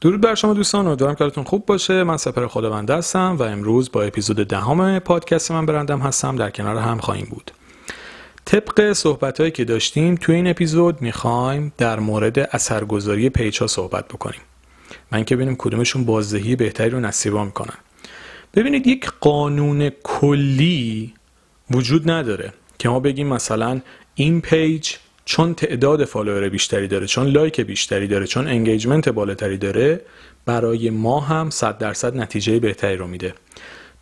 درود بر شما دوستان امیدوارم کارتون خوب باشه. من سپر خداونده هستم و امروز با اپیزود دهم پادکست من برندم هستم. در کنار هم خواهیم بود. طبق صحبت هایی که داشتیم توی این اپیزود می‌خوایم در مورد اثرگذاری page ها صحبت بکنیم. اینکه ببینیم کدومشون بازدهی بهتری رو نصیب ما می‌کنن. ببینید یک قانون کلی وجود نداره که ما بگیم مثلا این page چون تعداد follower بیشتری داره چون like بیشتری داره چون engagement بالاتری داره برای ما هم 100 درصد نتیجه بهتری رو میده.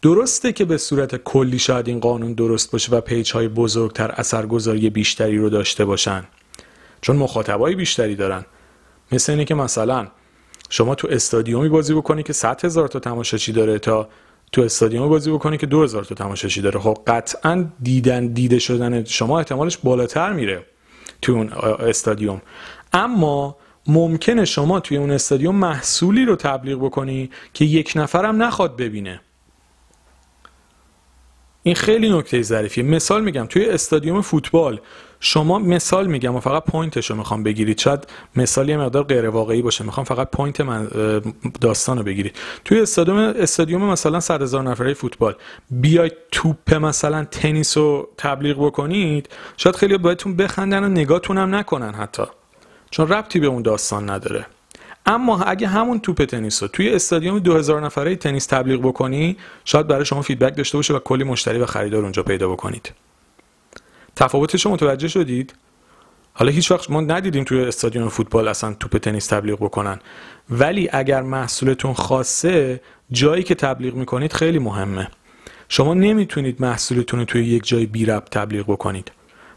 درسته که به صورت کلی شاید این قانون درست باشه و page های بزرگتر اثرگذاری بیشتری رو داشته باشن. چون مخاطبای بیشتری دارن. مثل اینه که مثلا شما تو استادیومی بازی بکنی که 100 هزار تا تماشاچی داره تا تو استادیوم بازی بکنی که 2000 تا تماشاچی داره. خب قطعا دیدن دیده شدن شما احتمالش بالاتر میره. تو اون استادیوم. اما ممکنه شما توی اون استادیوم محصولی رو تبلیغ بکنی که یک نفرم نخواد ببینه. این خیلی نکته ظریفیه. مثال میگم توی استادیوم فوتبال شما مثال میگم و فقط point ش رو می‌خوام بگیرید. شاید مثالی یه مقدار غیر واقعی باشه. می‌خوام فقط point من داستان رو بگیرید. توی استادیوم استادیوم مثلا 100 هزار نفره فوتبال. بیاید توپ مثلا تنیس رو تبلیغ بکنید شاید خیلی بهتون بخندن و نگاهتون هم نکنن حتی. چون ربطی به اون داستان نداره. اما اگه همون توپ تنیس رو توی استادیوم 2000 نفره تنیس تبلیغ بکنی شاید برای شما فیدبک داشته باشه و کلی مشتری و خریدار اونجا پیدا بکنید. تفاوتش رو متوجه شدید؟ حالا هیچ وقت ما ندیدیم توی استادیوم فوتبال اصلا توپ تنیس تبلیغ بکنن. ولی اگر محصولتون خاصه جایی که تبلیغ می‌کنید خیلی مهمه. شما نمی‌تونید محصولتون رو توی یک جای بی ربط تبلیغ بکنید.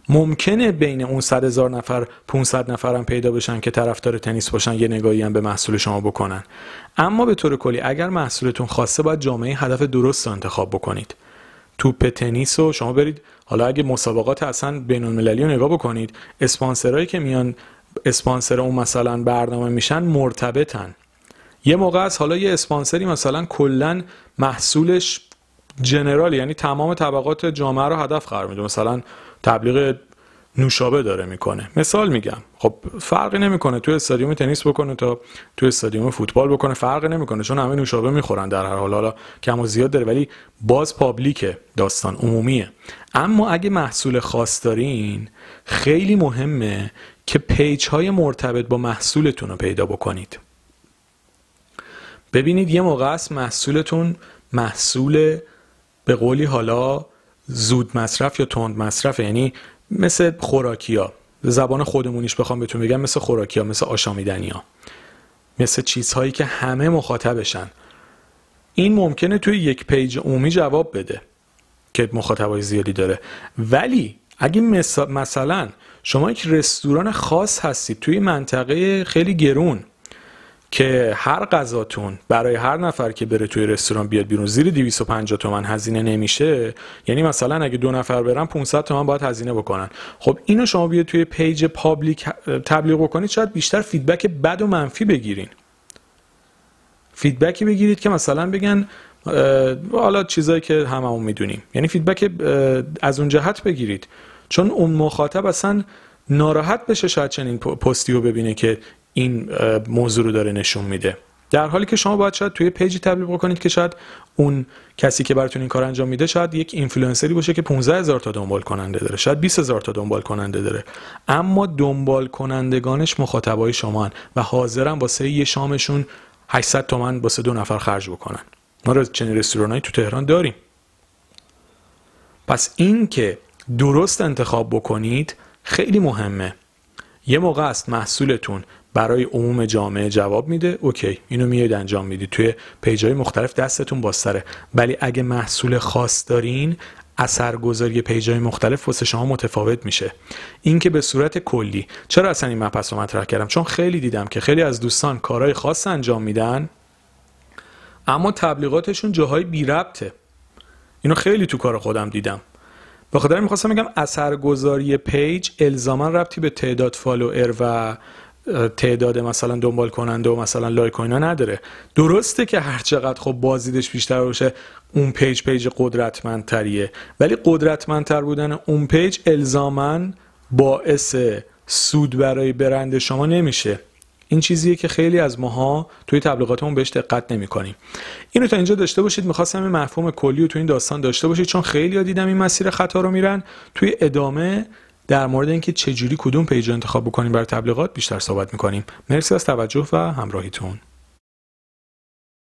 ممکنه بین اون 100 هزار نفر 500 نفر هم پیدا بشن که طرفدار تنیس باشن یه نگاهی هم به محصول شما بکنن. اما به طور کلی اگر محصولتون خاصه باید جامعه هدف درست رو انتخاب بکنید. توپ تنیس رو شما برید. حالا اگه مسابقات اصلا بین المللی رو نگاه بکنید اسپانسرایی که میان اسپانسر اون مثلا برنامه میشن مرتبطن. یه موقع از حالا یه اسپانسری مثلا کلا محصولش جنرال یعنی تمام طبقات جامعه رو هدف قرار میده. مثلا تبلیغ نوشابه داره می‌کنه. مثال میگم. خب فرقی نمی‌کنه تو استادیوم تنیس بکنه تا تو استادیوم فوتبال بکنه. فرقی نمی‌کنه چون همه نوشابه می‌خورن در هر حال. حالا کم و زیاد داره ولی باز پابلیکه داستان عمومیه. اما اگه محصول خاص دارین خیلی مهمه که page های مرتبط با محصولتون رو پیدا بکنید. ببینید یه موقع است محصولتون محصول به قولی حالا زود مصرف یا تند مصرف یعنی مثل خوراکیا زبان خودمونیش بخوام بهتون بگم مثل خوراکیا مثل آشامیدنی ها مثل چیزهایی که همه مخاطبشن. این ممکنه توی یک page عمومی جواب بده که مخاطبای زیادی داره. ولی اگه مثلا شما یک رستوران خاص هستید توی منطقه خیلی گرون که هر غذاتون برای هر نفر که بره توی رستوران بیاد بیرون زیر 250 تومن هزینه نمیشه. یعنی مثلا اگه دو نفر برن 500 تومن باید هزینه بکنن. خب اینو شما بیاد توی page public تبلیغ بکنید شاید بیشتر feedback بد و منفی بگیرین. feedback ی بگیرید که مثلا بگن حالا چیزایی که هممون می‌دونیم. یعنی feedback از اون جهت بگیرید. چون اون مخاطب اصلا ناراحت بشه شاید چنین پستی رو ببینه که این موضوع رو داره نشون میده. در حالی که شما باید شاید توی page ی تبلیغ بکنید که شاید اون کسی که براتون این کار انجام میده شاید یک اینفلوئنسری باشه که 15 هزار تا دنبال کننده داره شاید 20 هزار تا دنبال کننده داره. اما دنبال کنندگانش مخاطبای شما و حاضرن واسه یه شامشون 800 تومن واسه دو نفر خرج بکنن. ما رو چنین رستورانایی تو تهران داریم. پس این که درست انتخاب بکنید خیلی مهمه. یه موقع است محصولتون برای عموم جامعه جواب میده اوکی اینو میاد انجام می‌دید. توی پیجای مختلف دستتون بازتره. ولی اگه محصول خاص دارین اثرگذاری پیجای مختلف واسه شما متفاوت میشه. این که به صورت کلی چرا اصلا این مپس رو مطرح کردم؟ چون خیلی دیدم که خیلی از دوستان کارهای خاص انجام میدن اما تبلیغاتشون جاهای بی ربطه. اینو خیلی تو کار خودم دیدم. به خاطر می‌خواستم بگم اثرگذاری page الزاما ربطی به تعداد follower و تعداد مثلا دنبال کننده و مثلا like و اینا نداره. درسته که هر چقدر خب بازدیدش بیشتر باشه اون page page قدرتمندتریه. ولی قدرتمندتر بودن اون page الزاما باعث سود برای برند شما نمیشه. این چیزیه که خیلی از ماها توی تبلیغاتمون بهش دقت نمی‌کنیم. اینو تا اینجا داشته باشید. می‌خواستم این مفهوم کلی رو توی این داستان داشته باشید چون خیلی ها دیدم این مسیر خطا رو میرن. توی ادامه در مورد اینکه چجوری کدوم پیج انتخاب بکنیم برای تبلیغات بیشتر صحبت می‌کنیم. مرسی از توجه و همراهیتون.